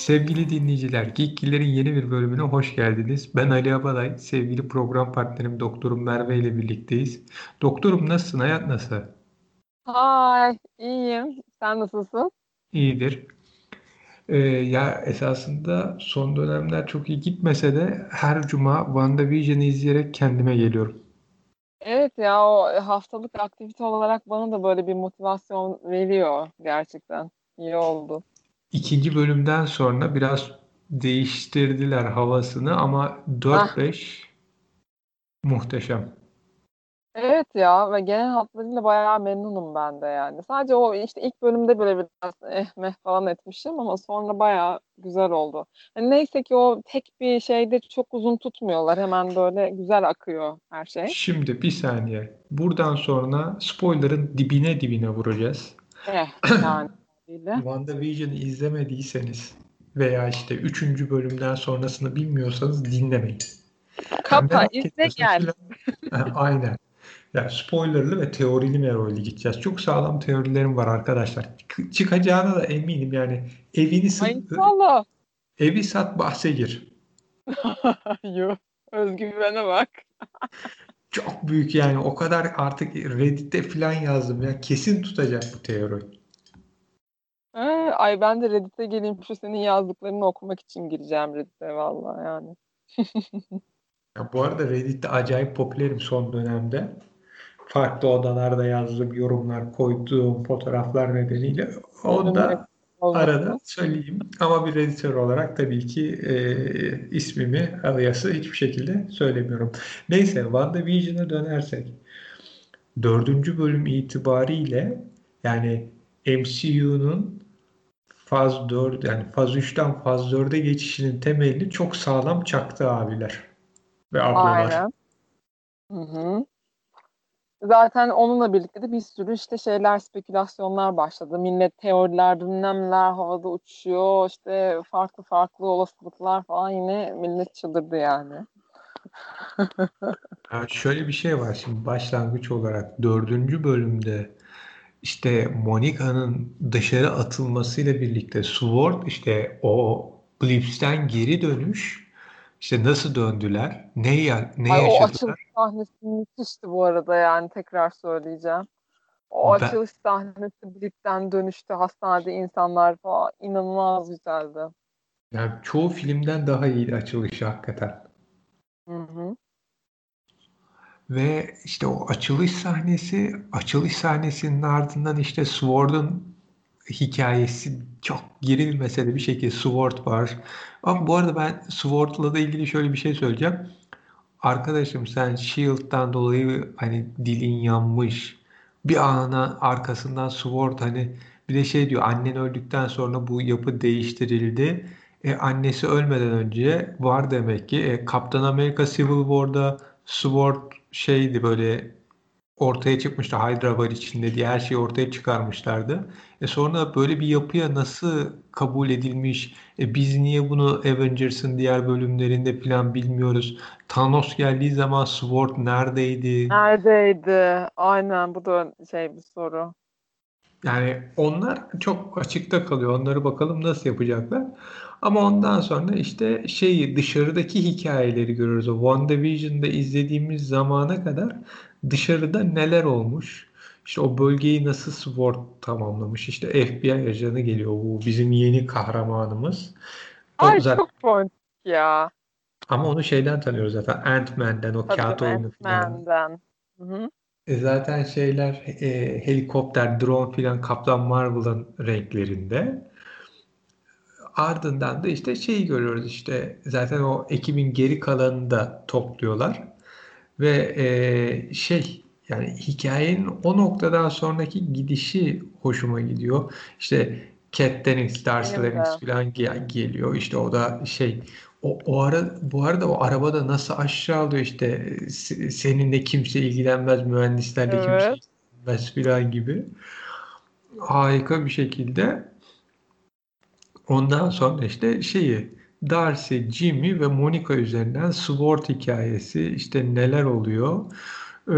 Sevgili dinleyiciler, Geekgiller'in yeni bir bölümüne hoş geldiniz. Ben Ali Abalay, sevgili program partnerim Doktorum Merve ile birlikteyiz. Doktorum nasılsın, hayat nasıl? Hay, iyiyim. Sen nasılsın? İyidir. Ee, ya esasında son dönemler çok iyi gitmese de her cuma WandaVision'ı izleyerek kendime geliyorum. Evet ya o haftalık aktivite olarak bana da böyle bir motivasyon veriyor gerçekten. İyi oldu. İkinci bölümden sonra biraz değiştirdiler havasını ama 4-5 muhteşem. Evet ya ve genel hatlarıyla bayağı memnunum ben de yani. Sadece o işte ilk bölümde böyle biraz eh meh falan etmişim ama sonra bayağı güzel oldu. Yani neyse ki o tek bir şeyde çok uzun tutmuyorlar. Hemen böyle güzel akıyor her şey. Şimdi bir saniye. Buradan sonra spoiler'ın dibine dibine vuracağız. Eh yani. WandaVision'ı izlemediyseniz veya işte 3. bölümden sonrasını bilmiyorsanız dinlemeyin. Kapa izle gel. Aynen. Ya spoilerlı ve teorili Merve'yle gideceğiz. Çok sağlam teorilerim var arkadaşlar. Çıkacağına da eminim yani. Evini sat. Evi sat bahse gir. Yok. Özgüvene bak. Çok büyük yani. O kadar artık Reddit'te falan yazdım ya. Kesin tutacak bu teori. Ay ben de Reddit'e geleyim şu senin yazdıklarını okumak için gireceğim Reddit'e vallahi yani. ya bu arada Reddit'te acayip popülerim son dönemde farklı odalarda yazdığım yorumlar, koyduğum fotoğraflar nedeniyle onu da arada söyleyeyim. Ama bir editör olarak tabii ki e, ismimi, aliası hiçbir şekilde söylemiyorum. Neyse WandaVision'a dönersek. Dördüncü bölüm itibariyle yani MCU'nun faz 4 yani faz 3'ten faz 4'e geçişinin temelini çok sağlam çaktı abiler ve ablalar. Aynen. Hı hı. Zaten onunla birlikte de bir sürü işte şeyler, spekülasyonlar başladı. Millet teoriler, dinlemler havada uçuyor. İşte farklı farklı olasılıklar falan yine millet çıldırdı yani. ya şöyle bir şey var şimdi başlangıç olarak dördüncü bölümde işte Monica'nın dışarı atılmasıyla birlikte Sword işte o Blips'ten geri dönüş işte nasıl döndüler? Ne, ya, ne Ay, yaşadılar? O açılış sahnesi müthişti bu arada yani tekrar söyleyeceğim. O ben... açılış sahnesi Blip'ten dönüştü hastanede insanlar falan inanılmaz güzeldi. Yani çoğu filmden daha iyi açılışı hakikaten. Hı hı. Ve işte o açılış sahnesi, açılış sahnesinin ardından işte Sword'un hikayesi çok girilmese de bir şekilde Sword var. Ama bu arada ben Sword'la da ilgili şöyle bir şey söyleyeceğim. Arkadaşım sen Shield'dan dolayı hani dilin yanmış. Bir ana arkasından Sword hani bir de şey diyor annen öldükten sonra bu yapı değiştirildi. E, annesi ölmeden önce var demek ki. E, Kaptan Amerika Civil War'da Sword şeydi böyle ortaya çıkmıştı. Hydra var içinde diye her şeyi ortaya çıkarmışlardı. E sonra böyle bir yapıya nasıl kabul edilmiş? E biz niye bunu Avengers'ın diğer bölümlerinde falan bilmiyoruz? Thanos geldiği zaman Sword neredeydi? Neredeydi? Aynen bu da şey bir soru. Yani onlar çok açıkta kalıyor. Onları bakalım nasıl yapacaklar. Ama ondan sonra işte şeyi dışarıdaki hikayeleri görürüz. O WandaVision'da izlediğimiz zamana kadar dışarıda neler olmuş? İşte o bölgeyi nasıl Sword tamamlamış? İşte FBI ajanı geliyor. Bu bizim yeni kahramanımız. O Ay zaten... çok point ya. Ama onu şeyden tanıyoruz zaten. Ant-Man'den o Tabii kağıt oyunu Ant-Man'den. E zaten şeyler e, helikopter, drone filan Kaplan Marvel'ın renklerinde. Ardından da işte şeyi görüyoruz işte zaten o ekibin geri kalanını da topluyorlar. Ve e, şey yani hikayenin o noktadan sonraki gidişi hoşuma gidiyor. İşte Cat Dennings, Darcy Lennings falan geliyor. İşte o da şey o, o ara bu arada o arabada nasıl aşağı alıyor işte seninle kimse ilgilenmez mühendislerle evet. kimse ilgilenmez falan gibi. Harika bir şekilde ondan sonra işte şeyi Darcy, Jimmy ve Monica üzerinden Sword hikayesi işte neler oluyor ee,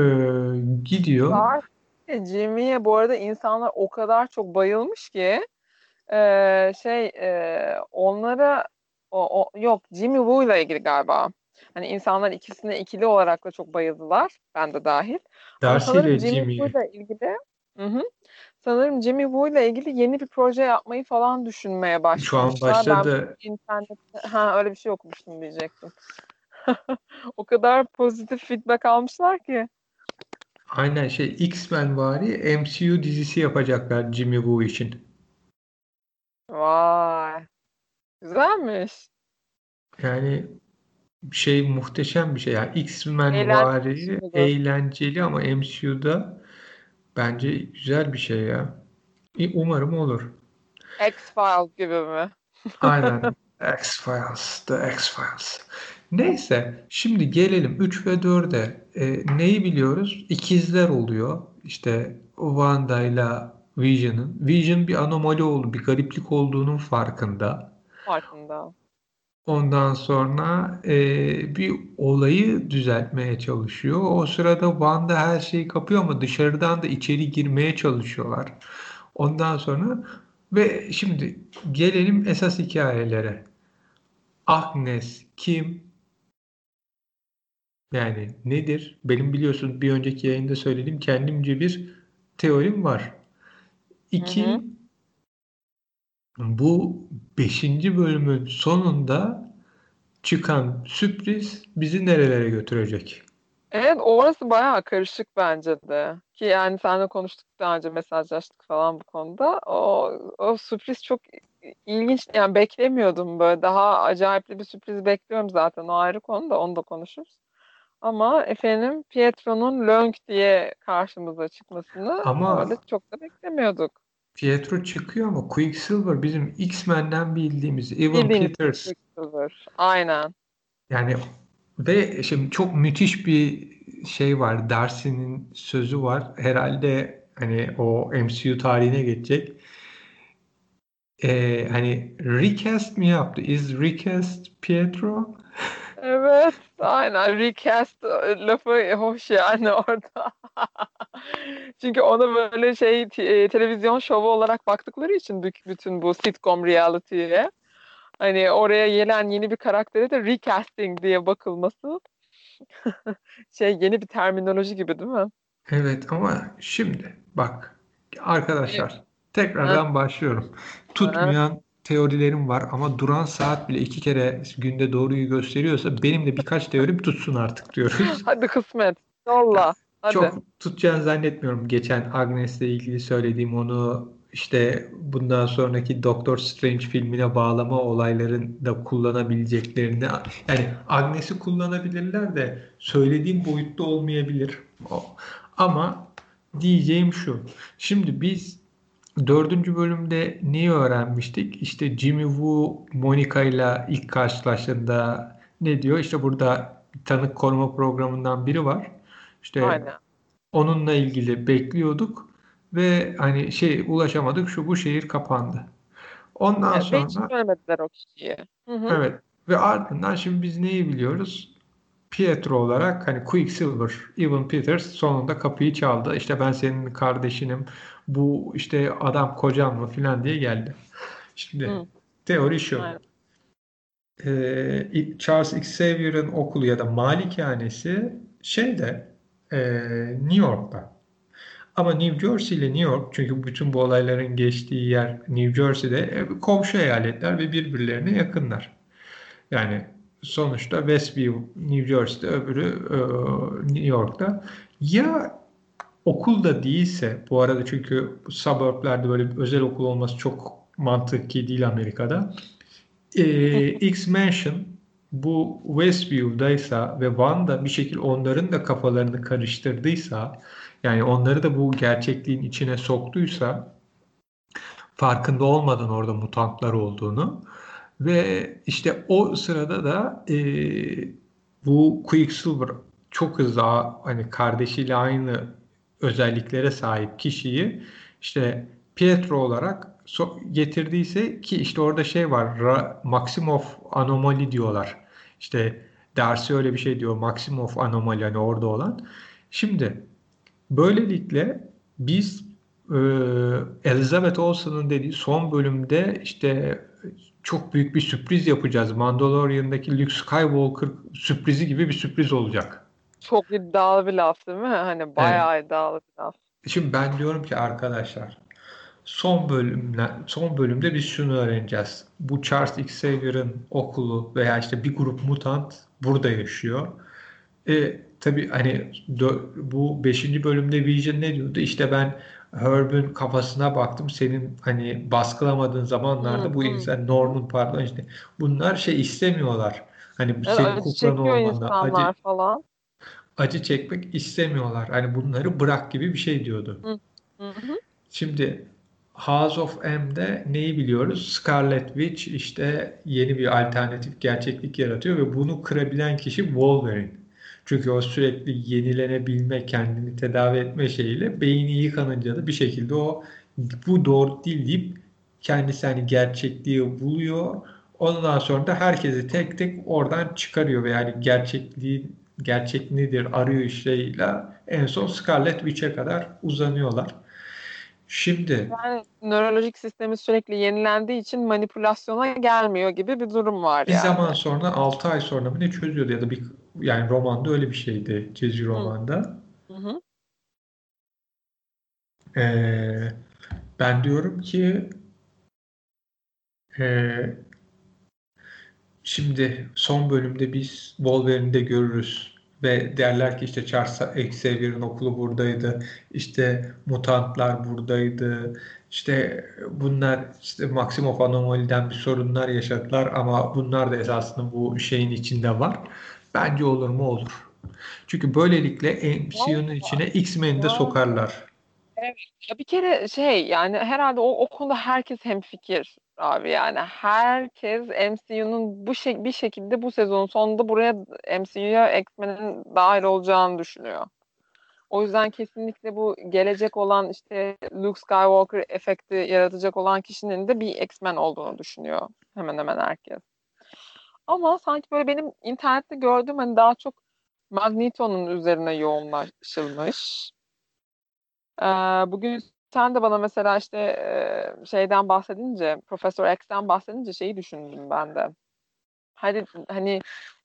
gidiyor. Darcy, Jimmy'ye bu arada insanlar o kadar çok bayılmış ki Ee, şey e, onlara o, o, yok Jimmy Woo ile ilgili galiba. Hani insanlar ikisine ikili olarak da çok bayıldılar. Ben de dahil. Darcy ile Jimmy. Woo ile ilgili hı hı, sanırım Jimmy Woo ile ilgili yeni bir proje yapmayı falan düşünmeye başlamışlar. Şu an başladı. Ben internette ha öyle bir şey okumuştum diyecektim. o kadar pozitif feedback almışlar ki. Aynen şey X-Men vari MCU dizisi yapacaklar Jimmy Woo için. Vay. Güzelmiş. Yani şey muhteşem bir şey. Yani X-Men vari eğlenceli ama MCU'da bence güzel bir şey ya. Umarım olur. X-Files gibi mi? Aynen. X-Files. The X-Files. Neyse şimdi gelelim 3 ve 4'e. E, neyi biliyoruz? İkizler oluyor. İşte Wanda ile Vision'ın. Vision bir anomali oldu, bir gariplik olduğunun farkında. Farkında. Ondan sonra e, bir olayı düzeltmeye çalışıyor. O sırada Wanda her şeyi kapıyor ama dışarıdan da içeri girmeye çalışıyorlar. Ondan sonra ve şimdi gelelim esas hikayelere. Agnes kim? Yani nedir? Benim biliyorsun bir önceki yayında söylediğim kendimce bir teorim var. İki, hı hı. Bu beşinci bölümün sonunda çıkan sürpriz bizi nerelere götürecek? Evet orası bayağı karışık bence de. Ki yani seninle konuştuk daha önce mesajlaştık falan bu konuda. O, o sürpriz çok ilginç. Yani beklemiyordum böyle. Daha acayipli bir sürpriz bekliyorum zaten. O ayrı konu da onu da konuşuruz. Ama efendim Pietro'nun Lönk diye karşımıza çıkmasını Ama çok da beklemiyorduk. Pietro çıkıyor ama Quicksilver bizim X-Men'den bildiğimiz Evan Peters. Quicksilver. Aynen. Yani ve şimdi çok müthiş bir şey var. Darcy'nin sözü var. Herhalde hani o MCU tarihine geçecek. Ee, hani recast mi yaptı? Is recast Pietro? Evet, aynen recast lafı hoş yani orada. Çünkü ona böyle şey e, televizyon şovu olarak baktıkları için bütün bu sitcom reality'ye hani oraya gelen yeni bir karaktere de recasting diye bakılması şey yeni bir terminoloji gibi değil mi? Evet ama şimdi bak arkadaşlar tekrardan ha. başlıyorum. Tutmayan ha teorilerim var ama duran saat bile iki kere günde doğruyu gösteriyorsa benim de birkaç teorim tutsun artık diyoruz. Hadi kısmet. Yolla. Hadi. Çok tutacağını zannetmiyorum. Geçen Agnes'le ilgili söylediğim onu işte bundan sonraki Doctor Strange filmine bağlama olayların da kullanabileceklerini yani Agnes'i kullanabilirler de söylediğim boyutta olmayabilir. Ama diyeceğim şu. Şimdi biz Dördüncü bölümde neyi öğrenmiştik? İşte Jimmy Woo Monica ile ilk karşılaştığında ne diyor? İşte burada tanık koruma programından biri var. İşte Aynen. onunla ilgili bekliyorduk ve hani şey ulaşamadık şu bu şehir kapandı. Ondan yani sonra hiç görmediler o kişiyi. Hı hı. Evet ve ardından şimdi biz neyi biliyoruz? Pietro olarak hani Quicksilver, Evan Peters sonunda kapıyı çaldı. İşte ben senin kardeşinim, bu işte adam kocam mı filan diye geldi. Şimdi Hı. teori şu. Ee, Charles Xavier'ın okulu ya da malikanesi şeyde e, New York'ta. Ama New Jersey ile New York çünkü bütün bu olayların geçtiği yer New Jersey'de e, komşu eyaletler ve birbirlerine yakınlar. Yani sonuçta Westview New Jersey'de öbürü e, New York'ta. Ya Okul da değilse bu arada çünkü suburb'lerde böyle özel okul olması çok mantıklı değil Amerika'da. Ee, X-Mansion bu Westview'daysa ve Wanda bir şekilde onların da kafalarını karıştırdıysa yani onları da bu gerçekliğin içine soktuysa farkında olmadan orada mutantlar olduğunu ve işte o sırada da e, bu Quicksilver çok hızlı hani kardeşiyle aynı özelliklere sahip kişiyi işte Pietro olarak so getirdiyse ki işte orada şey var Ra Maximov anomali diyorlar. İşte dersi öyle bir şey diyor Maximov anomali hani orada olan. Şimdi böylelikle biz e, Elizabeth Olsen'ın dediği son bölümde işte çok büyük bir sürpriz yapacağız. Mandalorian'daki Luke Skywalker sürprizi gibi bir sürpriz olacak. Çok iddialı bir laf değil mi? Hani bayağı evet. iddialı bir laf. Şimdi ben diyorum ki arkadaşlar son bölümle son bölümde biz şunu öğreneceğiz. Bu Charles Xavier'ın okulu veya işte bir grup mutant burada yaşıyor. E, tabii hani bu 5. bölümde Vision ne diyordu? İşte ben Herb'ün kafasına baktım. Senin hani baskılamadığın zamanlarda hmm, bu insan Norman pardon işte bunlar şey istemiyorlar. Hani evet, senin kuklan olmanda acı, falan. acı çekmek istemiyorlar. Hani bunları bırak gibi bir şey diyordu. Hı hı. Şimdi House of M'de neyi biliyoruz? Scarlet Witch işte yeni bir alternatif gerçeklik yaratıyor ve bunu kırabilen kişi Wolverine. Çünkü o sürekli yenilenebilme, kendini tedavi etme şeyiyle beyni yıkanınca da bir şekilde o bu doğru değil deyip kendisi hani gerçekliği buluyor. Ondan sonra da herkesi tek tek oradan çıkarıyor ve yani gerçekliği gerçek nedir arıyor şeyle en son Scarlet Witch'e kadar uzanıyorlar. Şimdi yani nörolojik sistemi sürekli yenilendiği için manipülasyona gelmiyor gibi bir durum var bir yani. zaman sonra 6 ay sonra mı ne çözüyordu ya da bir yani romanda öyle bir şeydi çizgi romanda. Hı hı. Ee, ben diyorum ki e, şimdi son bölümde biz Wolverine'de görürüz ve derler ki işte Charles Xavier'in okulu buradaydı. İşte mutantlar buradaydı. İşte bunlar işte Maximoff anomaliden bir sorunlar yaşadılar ama bunlar da esasında bu şeyin içinde var. Bence olur mu olur. Çünkü böylelikle MCU'nun içine X-Men'i de sokarlar. Evet. Ya bir kere şey yani herhalde o, o konuda herkes hemfikir abi yani herkes MCU'nun bu şey, bir şekilde bu sezonun sonunda buraya MCU'ya X-Men'in dahil olacağını düşünüyor. O yüzden kesinlikle bu gelecek olan işte Luke Skywalker efekti yaratacak olan kişinin de bir X-Men olduğunu düşünüyor hemen hemen herkes. Ama sanki böyle benim internette gördüğüm hani daha çok Magneto'nun üzerine yoğunlaşılmış. Ee, bugün sen de bana mesela işte e, şeyden bahsedince, Profesör X'ten bahsedince şeyi düşündüm ben de. Hadi hani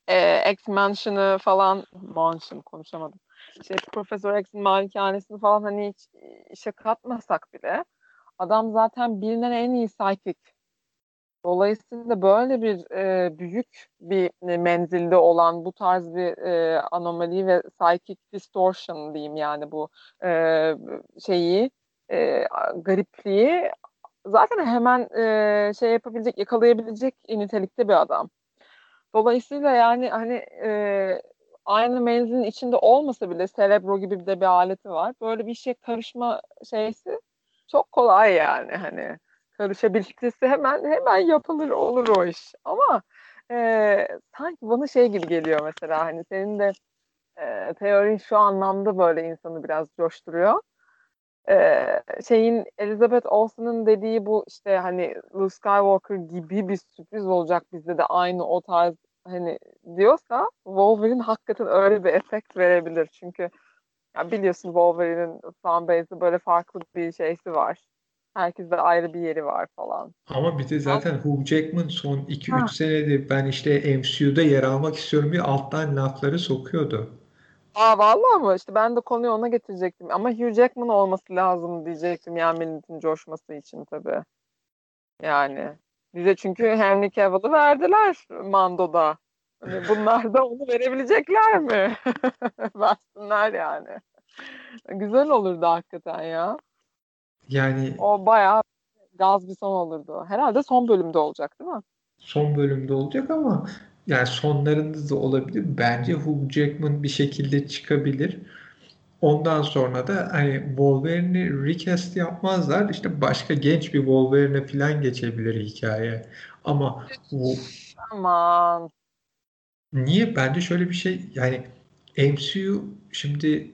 e, X Mansion'ı falan, Mansion konuşamadım. İşte Profesör X'in malikanesini falan hani hiç işe katmasak bile adam zaten bilinen en iyi psychic. Dolayısıyla böyle bir e, büyük bir menzilde olan bu tarz bir e, anomali ve psychic distortion diyeyim yani bu e, şeyi e, garipliği zaten hemen e, şey yapabilecek, yakalayabilecek nitelikte bir adam. Dolayısıyla yani hani e, aynı menzilin içinde olmasa bile Cerebro gibi de bir aleti var. Böyle bir şey karışma şeysi çok kolay yani hani karışabilitesi hemen hemen yapılır olur o iş. Ama e, sanki bana şey gibi geliyor mesela hani senin de e, teorin şu anlamda böyle insanı biraz coşturuyor ee, şeyin Elizabeth Olsen'ın dediği bu işte hani Luke Skywalker gibi bir sürpriz olacak bizde de aynı o tarz hani diyorsa Wolverine hakikaten öyle bir efekt verebilir. Çünkü ya biliyorsun Wolverine'in fanbase'i böyle farklı bir şeysi var. Herkeste ayrı bir yeri var falan. Ama bir de zaten Hugh Jackman son 2-3 senedir ben işte MCU'da yer almak istiyorum bir alttan lafları sokuyordu. Aa vallahi mı? İşte ben de konuyu ona getirecektim. Ama Hugh Jackman olması lazım diyecektim yani milletin coşması için tabii. Yani bize çünkü Henry Cavill'ı verdiler Mando'da. Hani bunlar da onu verebilecekler mi? Versinler yani. Güzel olurdu hakikaten ya. Yani o bayağı gaz bir son olurdu. Herhalde son bölümde olacak değil mi? Son bölümde olacak ama yani sonlarında da olabilir. Bence Hugh Jackman bir şekilde çıkabilir. Ondan sonra da hani Wolverine'i recast yapmazlar. İşte başka genç bir Wolverine falan geçebilir hikaye. Ama bu Aman. Niye? Bence şöyle bir şey yani MCU şimdi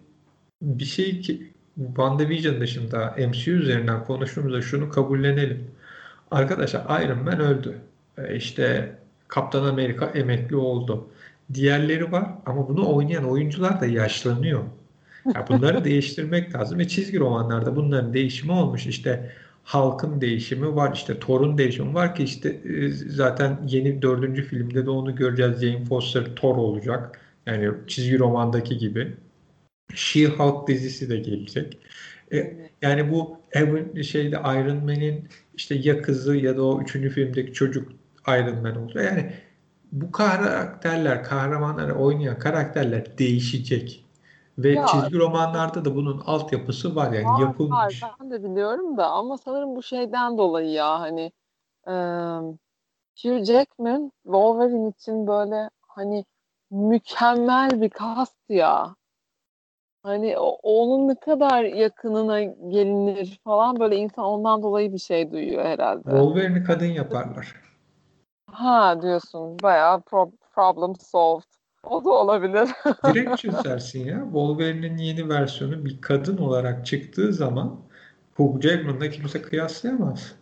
bir şey ki WandaVision dışında MCU üzerinden konuştuğumuzda şunu kabullenelim. Arkadaşlar Iron Man öldü. E, işte Kaptan Amerika emekli oldu. Diğerleri var ama bunu oynayan oyuncular da yaşlanıyor. Ya bunları değiştirmek lazım ve çizgi romanlarda bunların değişimi olmuş. İşte Halkın değişimi var, işte Thor'un değişimi var ki işte e, zaten yeni dördüncü filmde de onu göreceğiz. Jane Foster Thor olacak. Yani çizgi romandaki gibi. She-Hulk dizisi de gelecek. E, yani bu Evan şeyde Iron Man'in işte ya kızı ya da o üçüncü filmdeki çocuk Man olacak. Yani bu karakterler, kahramanları oynayan karakterler değişecek. Ve ya, çizgi romanlarda da bunun altyapısı var yani var, yapılmış. Var, ben de biliyorum da ama sanırım bu şeyden dolayı ya hani e, Hugh Jackman Wolverine için böyle hani mükemmel bir kast ya. Hani onun ne kadar yakınına gelinir falan böyle insan ondan dolayı bir şey duyuyor herhalde. Wolverine'i kadın yaparlar. Ha diyorsun bayağı pro- problem solved. O da olabilir. Direkt çözersin ya. Wolverine'in yeni versiyonu bir kadın olarak çıktığı zaman Hugh Jackman'la kimse kıyaslayamaz.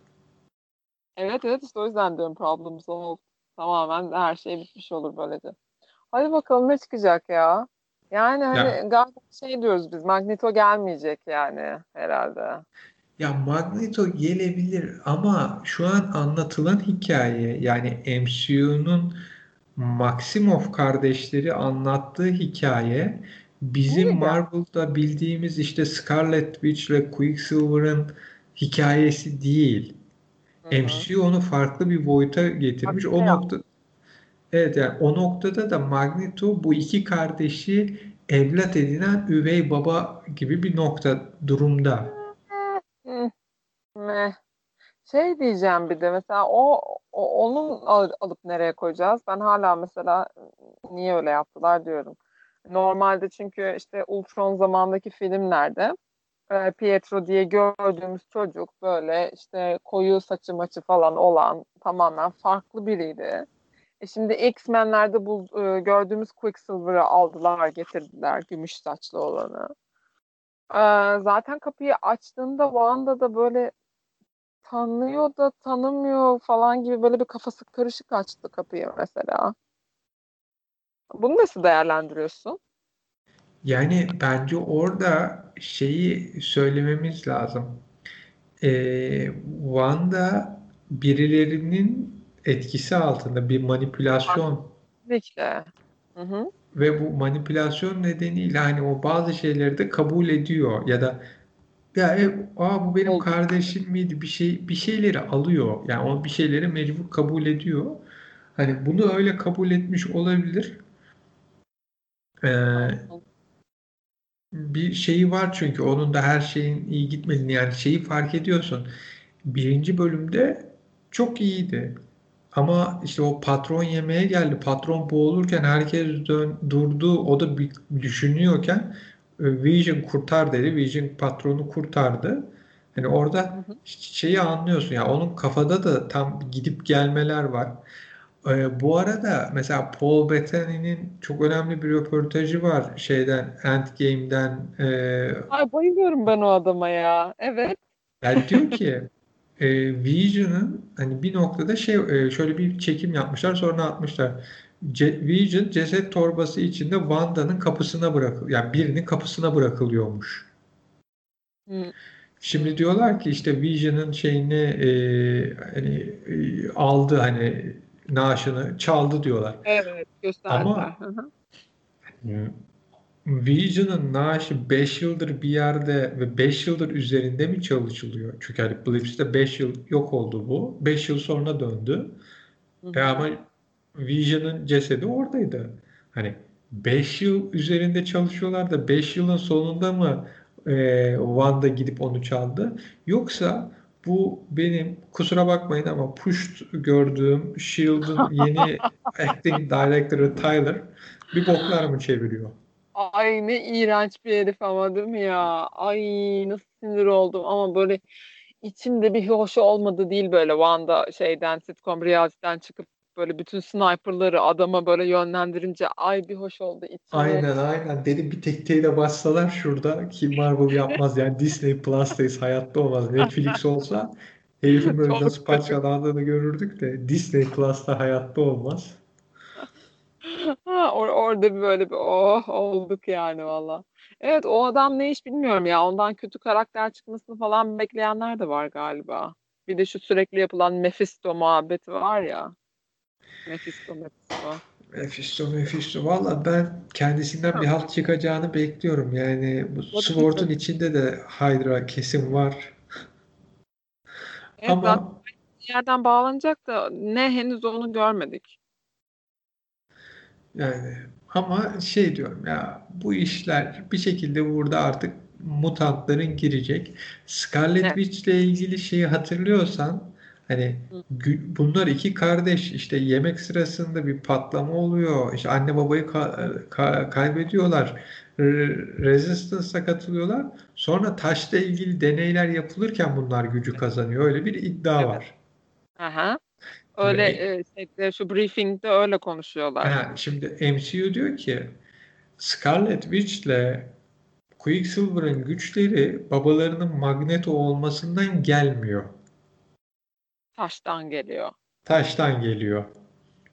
Evet evet işte o yüzden diyorum problem solved. Tamamen her şey bitmiş olur böylece. Hadi bakalım ne çıkacak ya. Yani hani ya. galiba şey diyoruz biz Magneto gelmeyecek yani herhalde. Ya Magneto gelebilir ama şu an anlatılan hikaye yani MCU'nun Maximoff kardeşleri anlattığı hikaye bizim Öyle Marvel'da bildiğimiz işte Scarlet Witch ile Quicksilver'ın hikayesi değil. Hı-hı. MCU onu farklı bir boyuta getirmiş. Bak, o nokta Evet yani o noktada da Magneto bu iki kardeşi evlat edinen üvey baba gibi bir nokta durumda. Şey diyeceğim bir de mesela o, o onun alıp nereye koyacağız? Ben hala mesela niye öyle yaptılar diyorum. Normalde çünkü işte Ultron zamandaki filmlerde e, Pietro diye gördüğümüz çocuk böyle işte koyu saçı maçı falan olan tamamen farklı biriydi. E şimdi X-Men'lerde bu e, gördüğümüz Quicksilver'ı aldılar, getirdiler gümüş saçlı olanı. E, zaten kapıyı açtığında Wanda da böyle tanıyor da tanımıyor falan gibi böyle bir kafası karışık açtı kapıyı mesela. Bunu nasıl değerlendiriyorsun? Yani bence orada şeyi söylememiz lazım. Ee, Wanda birilerinin etkisi altında bir manipülasyon. Kesinlikle. Hı hı. Ve bu manipülasyon nedeniyle hani o bazı şeyleri de kabul ediyor ya da ya e, aa bu benim Oldu. kardeşim miydi bir şey bir şeyleri alıyor. Yani o bir şeyleri mecbur kabul ediyor. Hani bunu öyle kabul etmiş olabilir. Ee, bir şeyi var çünkü onun da her şeyin iyi gitmediğini yani şeyi fark ediyorsun. Birinci bölümde çok iyiydi. Ama işte o patron yemeğe geldi. Patron boğulurken herkes dön, durdu. O da bir düşünüyorken Vision kurtar dedi. Vision patronu kurtardı. Hani orada şeyi anlıyorsun ya yani onun kafada da tam gidip gelmeler var. Ee, bu arada mesela Paul Bettany'nin çok önemli bir röportajı var şeyden Endgame'den. E, Ay bayılıyorum ben o adama ya. Evet. Yani diyor ki e, Vision'ın hani bir noktada şey e, şöyle bir çekim yapmışlar sonra atmışlar. Ce, Vision ceset torbası içinde Wanda'nın kapısına bırakıl yani birinin kapısına bırakılıyormuş. Hı. Şimdi diyorlar ki işte Vision'ın şeyini e, hani e, aldı hani naaşını çaldı diyorlar. Evet gösterdiler. Ama Hı-hı. Vision'ın naaşı 5 yıldır bir yerde ve 5 yıldır üzerinde mi çalışılıyor? Çünkü hani Blips'te 5 yıl yok oldu bu. 5 yıl sonra döndü. Hı E ama Vision'ın cesedi oradaydı. Hani 5 yıl üzerinde çalışıyorlar da 5 yılın sonunda mı e, Wanda gidip onu çaldı? Yoksa bu benim kusura bakmayın ama Pushed gördüğüm Shield'ın yeni acting director'ı Tyler bir boklar mı çeviriyor? Ay ne iğrenç bir herif ama değil mi ya? Ay nasıl sinir oldum ama böyle içimde bir hoş olmadı değil böyle Wanda şeyden sitcom reality'den çıkıp böyle bütün sniperları adama böyle yönlendirince ay bir hoş oldu içime. Aynen aynen dedim bir tekteyle bassalar şurada ki Marvel yapmaz yani Disney Plus'tayız hayatta olmaz Netflix olsa herifin böyle nasıl parçalandığını görürdük de Disney Plus'ta hayatta olmaz. Or orada bir böyle bir oh olduk yani valla. Evet o adam ne iş bilmiyorum ya. Ondan kötü karakter çıkmasını falan bekleyenler de var galiba. Bir de şu sürekli yapılan Mephisto muhabbeti var ya. Mephisto Mephisto. Mephisto Mephisto. Valla ben kendisinden bir halt çıkacağını bekliyorum. Yani bu Sword'un içinde de Hydra kesim var. Evet, Ama yerden bağlanacak da ne henüz onu görmedik. Yani ama şey diyorum ya bu işler bir şekilde burada artık mutantların girecek. Scarlet evet. Witch ile ilgili şeyi hatırlıyorsan hani bunlar iki kardeş işte yemek sırasında bir patlama oluyor. İşte anne babayı ka- ka- kaybediyorlar. Resistance'a katılıyorlar. Sonra taşla ilgili deneyler yapılırken bunlar gücü kazanıyor. Öyle bir iddia evet. var. Aha. Öyle e, şeyde, şu briefingde öyle konuşuyorlar. Ha, şimdi MCU diyor ki Scarlet Witch ile Quicksilver'ın güçleri babalarının magneto olmasından gelmiyor. Taştan geliyor. Taştan geliyor.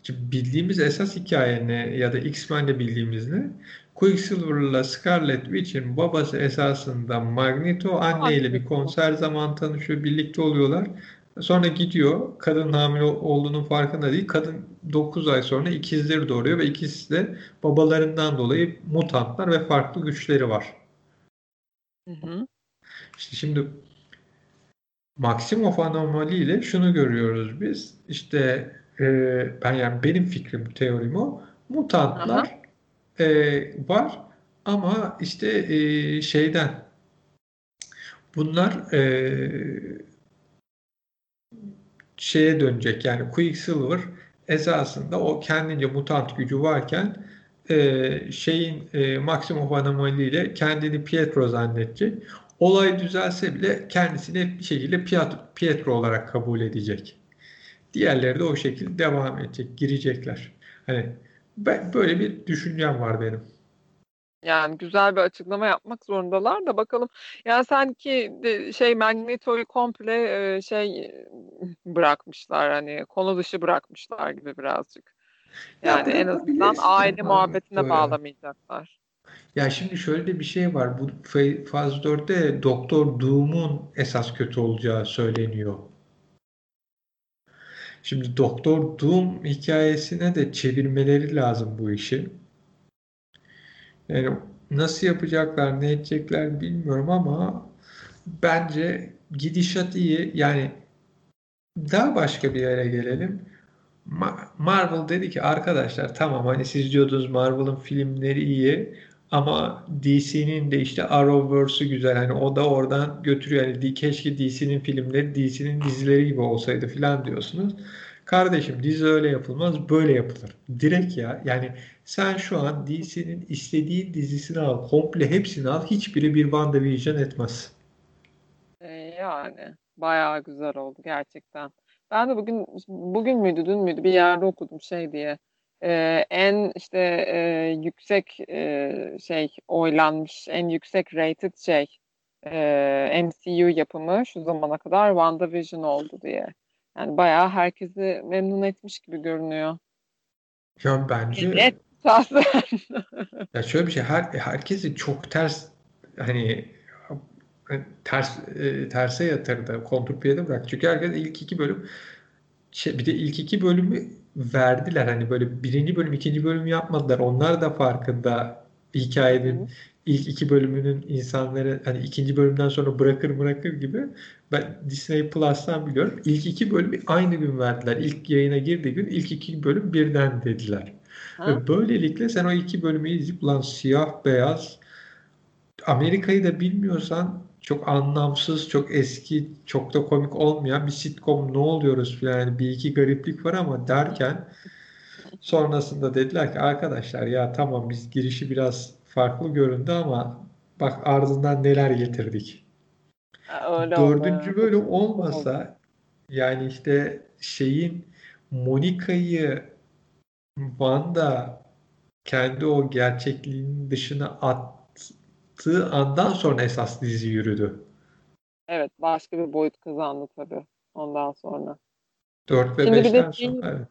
Şimdi bildiğimiz esas hikaye ne ya da X-Men'de bildiğimiz ne? Quicksilver'la Scarlet Witch'in babası esasında Magneto anneyle bir konser zaman tanışıyor, birlikte oluyorlar. Sonra gidiyor. Kadın hamile olduğunun farkında değil. Kadın 9 ay sonra ikizleri doğuruyor ve ikisi de babalarından dolayı mutantlar ve farklı güçleri var. Hı hı. İşte şimdi Maximov anomali ile şunu görüyoruz biz. İşte e, ben yani benim fikrim, teorim o. Mutantlar e, var ama işte e, şeyden bunlar e, şeye dönecek. Yani Quicksilver esasında o kendince mutant gücü varken e, şeyin e, Maximum Anomali ile kendini Pietro zannedecek. Olay düzelse bile kendisini bir şekilde Pietro olarak kabul edecek. Diğerleri de o şekilde devam edecek, girecekler. Hani ben, böyle bir düşüncem var benim. Yani güzel bir açıklama yapmak zorundalar da bakalım. Yani sanki şey Magneto'yu komple şey bırakmışlar hani konu dışı bırakmışlar gibi birazcık. Yani en azından aile muhabbetine böyle. bağlamayacaklar. Ya şimdi şöyle de bir şey var. Bu faz 4'te Doktor Doom'un esas kötü olacağı söyleniyor. Şimdi Doktor Doom hikayesine de çevirmeleri lazım bu işi. Yani nasıl yapacaklar, ne edecekler bilmiyorum ama bence gidişat iyi. Yani daha başka bir yere gelelim. Marvel dedi ki arkadaşlar tamam hani siz diyordunuz Marvel'ın filmleri iyi ama DC'nin de işte Arrowverse'ü güzel. Hani o da oradan götürüyor. Yani keşke DC'nin filmleri DC'nin dizileri gibi olsaydı filan diyorsunuz. Kardeşim dizi öyle yapılmaz, böyle yapılır. Direkt ya. Yani sen şu an DC'nin istediğin dizisini al, komple hepsini al. Hiçbiri bir WandaVision etmez. Ee, yani bayağı güzel oldu gerçekten. Ben de bugün bugün müydü, dün müydü bir yerde okudum şey diye. Ee, en işte e, yüksek e, şey oylanmış, en yüksek rated şey e, MCU yapımı şu zamana kadar WandaVision oldu diye. Yani bayağı herkesi memnun etmiş gibi görünüyor. Ya bence Evet, ya şöyle bir şey her herkesi çok ters hani ters e, terse yatırdı. Kontrpiyede bırak. Çünkü herkes ilk iki bölüm şey, bir de ilk iki bölümü verdiler. Hani böyle birinci bölüm, ikinci bölüm yapmadılar. Onlar da farkında hikayenin Hı. ilk iki bölümünün insanları hani ikinci bölümden sonra bırakır bırakır gibi ben Disney Plus'tan biliyorum. İlk iki bölümü aynı gün verdiler. İlk yayına girdiği gün ilk iki bölüm birden dediler. Ve böylelikle sen o iki bölümü izleyip lan siyah beyaz Amerika'yı da bilmiyorsan çok anlamsız, çok eski, çok da komik olmayan bir sitcom ne oluyoruz falan yani bir iki gariplik var ama derken sonrasında dediler ki arkadaşlar ya tamam biz girişi biraz farklı göründü ama bak ardından neler getirdik. Öyle Dördüncü oldu. bölüm olmasa yani işte şeyin Monika'yı Wanda kendi o gerçekliğinin dışına attığı andan sonra esas dizi yürüdü. Evet başka bir boyut kazandı tabii ondan sonra. 4 ve Şimdi 5'ten sonra evet.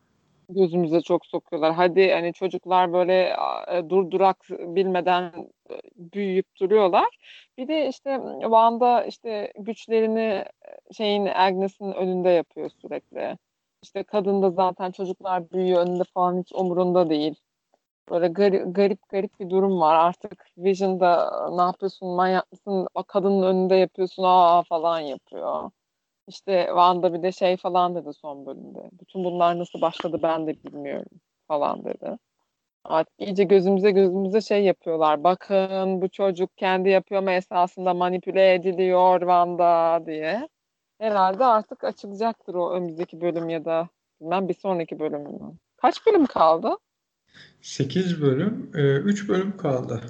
gözümüze çok sokuyorlar. Hadi hani çocuklar böyle e, durdurak bilmeden e, büyüyüp duruyorlar. Bir de işte Wanda işte güçlerini e, şeyin Agnes'in önünde yapıyor sürekli. İşte kadın da zaten çocuklar büyüyor önünde falan hiç umurunda değil. Böyle garip garip, garip bir durum var. Artık Vision'da ne yapıyorsun manyak mısın? Kadının önünde yapıyorsun aa falan yapıyor. İşte Wanda bir de şey falan dedi son bölümde. Bütün bunlar nasıl başladı ben de bilmiyorum falan dedi. Artık iyice gözümüze gözümüze şey yapıyorlar. Bakın bu çocuk kendi yapıyor ama esasında manipüle ediliyor Wanda diye. Herhalde artık açılacaktır o önümüzdeki bölüm ya da bilmem bir sonraki bölüm? Kaç bölüm kaldı? 8 bölüm. 3 e, bölüm kaldı.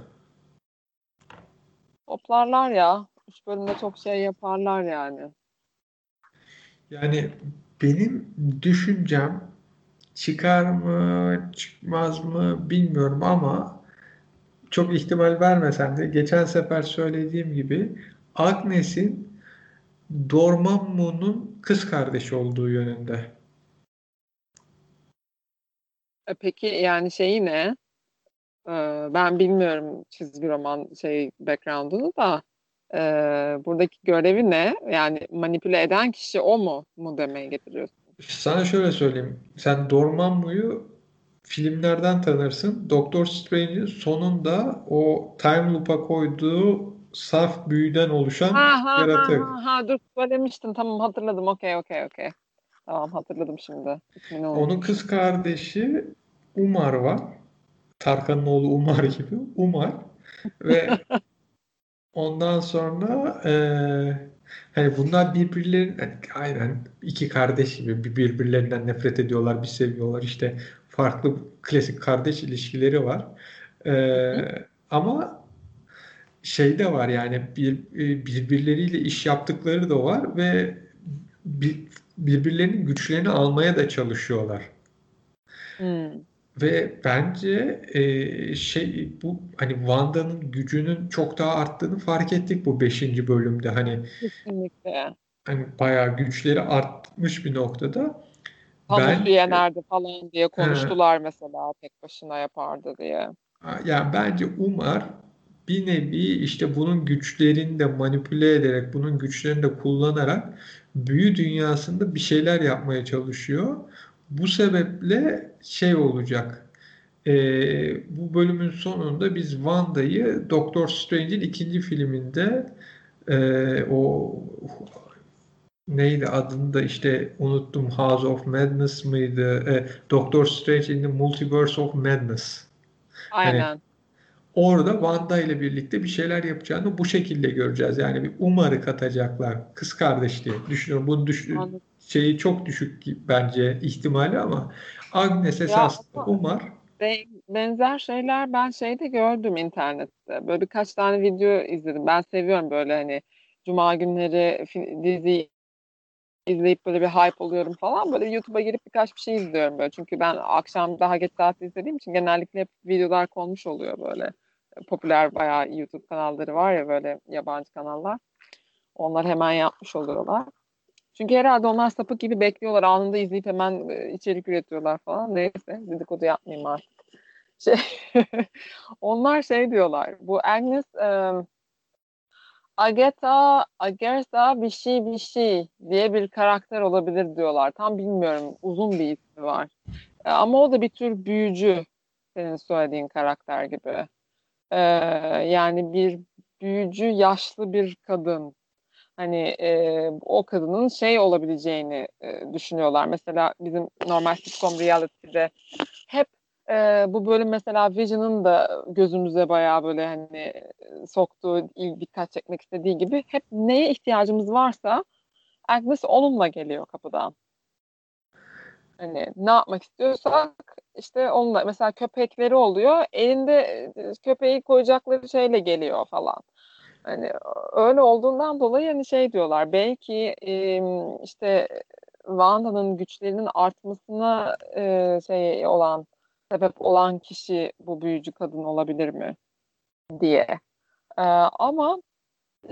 Toplarlar ya. 3 bölümde çok şey yaparlar yani. Yani benim düşüncem çıkar mı çıkmaz mı bilmiyorum ama çok ihtimal vermesem de geçen sefer söylediğim gibi Agnes'in Dormammu'nun kız kardeşi olduğu yönünde. E, peki yani şeyi ne? Ee, ben bilmiyorum çizgi roman şey background'unu da e, buradaki görevi ne? Yani manipüle eden kişi o mu mu demeye getiriyorsun? Sana şöyle söyleyeyim. Sen Dormammu'yu filmlerden tanırsın. Doctor Strange'in sonunda o time loop'a koyduğu saf büyüden oluşan ha, ha, yaratık. Ha, ha, dur söylemiştin tamam hatırladım okey okey okey. Tamam hatırladım şimdi. Onun kız kardeşi Umar var. Tarkan'ın oğlu Umar gibi. Umar. Ve ondan sonra e, hani bunlar birbirlerinin hani aynen iki kardeş gibi birbirlerinden nefret ediyorlar, bir seviyorlar. İşte farklı klasik kardeş ilişkileri var. E, ama şey de var yani bir, birbirleriyle iş yaptıkları da var ve bir, birbirlerinin güçlerini almaya da çalışıyorlar. Hmm. Ve bence e, şey bu hani Wanda'nın gücünün çok daha arttığını fark ettik bu 5. bölümde. Hani Kesinlikle. Hani bayağı güçleri artmış bir noktada. Ben, yenerdi falan diye konuştular he, mesela tek başına yapardı diye. Yani bence Umar bir nevi işte bunun güçlerini de manipüle ederek, bunun güçlerini de kullanarak büyü dünyasında bir şeyler yapmaya çalışıyor. Bu sebeple şey olacak. E, bu bölümün sonunda biz Wanda'yı Doctor Strange'in ikinci filminde e, o neydi adını da işte unuttum House of Madness mıydı? E, Doctor Strange in the Multiverse of Madness. Aynen. Hani, orada Wanda ile birlikte bir şeyler yapacağını bu şekilde göreceğiz. Yani bir umarı katacaklar. Kız kardeş diye düşünüyorum. Bu düş şeyi çok düşük bence ihtimali ama Agnes esasında Umar benzer şeyler ben şeyde gördüm internette. Böyle birkaç tane video izledim. Ben seviyorum böyle hani cuma günleri dizi izleyip böyle bir hype oluyorum falan. Böyle YouTube'a girip birkaç bir şey izliyorum böyle. Çünkü ben akşam daha geç saatte izlediğim için genellikle hep videolar konmuş oluyor böyle. Popüler bayağı YouTube kanalları var ya böyle yabancı kanallar. Onlar hemen yapmış oluyorlar. Çünkü herhalde onlar sapık gibi bekliyorlar. Anında izleyip hemen e, içerik üretiyorlar falan. Neyse dedikodu yapmayayım artık. Şey, onlar şey diyorlar. Bu Agnes um, Agatha, Agatha bir şey bir şey diye bir karakter olabilir diyorlar. Tam bilmiyorum. Uzun bir ismi var. E, ama o da bir tür büyücü. Senin söylediğin karakter gibi. Ee, yani bir büyücü yaşlı bir kadın hani e, o kadının şey olabileceğini e, düşünüyorlar. Mesela bizim normal sitcom reality'de hep e, bu bölüm mesela Vision'ın da gözümüze bayağı böyle hani soktuğu, dikkat çekmek istediği gibi hep neye ihtiyacımız varsa Agnes onunla geliyor kapıdan. Hani ne yapmak istiyorsak işte onunla mesela köpekleri oluyor. Elinde köpeği koyacakları şeyle geliyor falan. Hani öyle olduğundan dolayı hani şey diyorlar belki e, işte Wanda'nın güçlerinin artmasına e, şey olan sebep olan kişi bu büyücü kadın olabilir mi diye. E, ama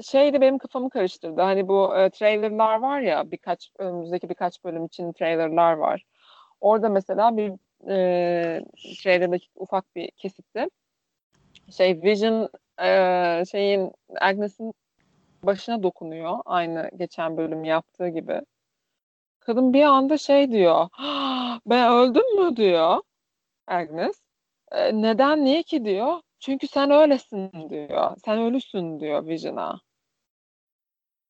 şey de benim kafamı karıştırdı. Hani bu e, trailerlar var ya birkaç önümüzdeki birkaç bölüm için trailerlar var. Orada mesela bir e, şeyde ufak bir kesitte şey Vision e, şeyin Agnes'in başına dokunuyor aynı geçen bölüm yaptığı gibi. Kadın bir anda şey diyor. Ben öldüm mü diyor Agnes. E, neden niye ki diyor. Çünkü sen öylesin diyor. Sen ölüsün diyor Vision'a.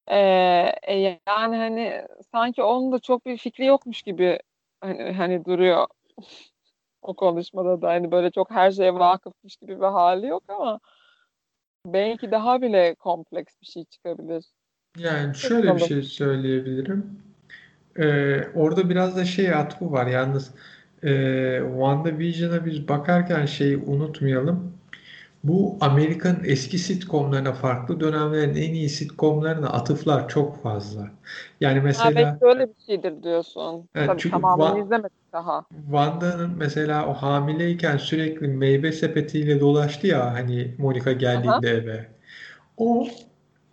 Ee, yani hani sanki onun da çok bir fikri yokmuş gibi hani, hani duruyor o konuşmada da hani böyle çok her şeye vakıfmış gibi bir hali yok ama belki daha bile kompleks bir şey çıkabilir. Yani şöyle bir şey söyleyebilirim. Ee, orada biraz da şey atfı var. Yalnız e, WandaVision'a biz bakarken şeyi unutmayalım. Bu Amerika'nın eski sitcomlarına, farklı dönemlerin en iyi sitcomlarına atıflar çok fazla. Yani mesela... Ha, belki öyle bir şeydir diyorsun. Evet, Tabii tamamını izlemedik daha. Wanda'nın mesela o hamileyken sürekli meyve sepetiyle dolaştı ya hani Monica geldiğinde Aha. eve. O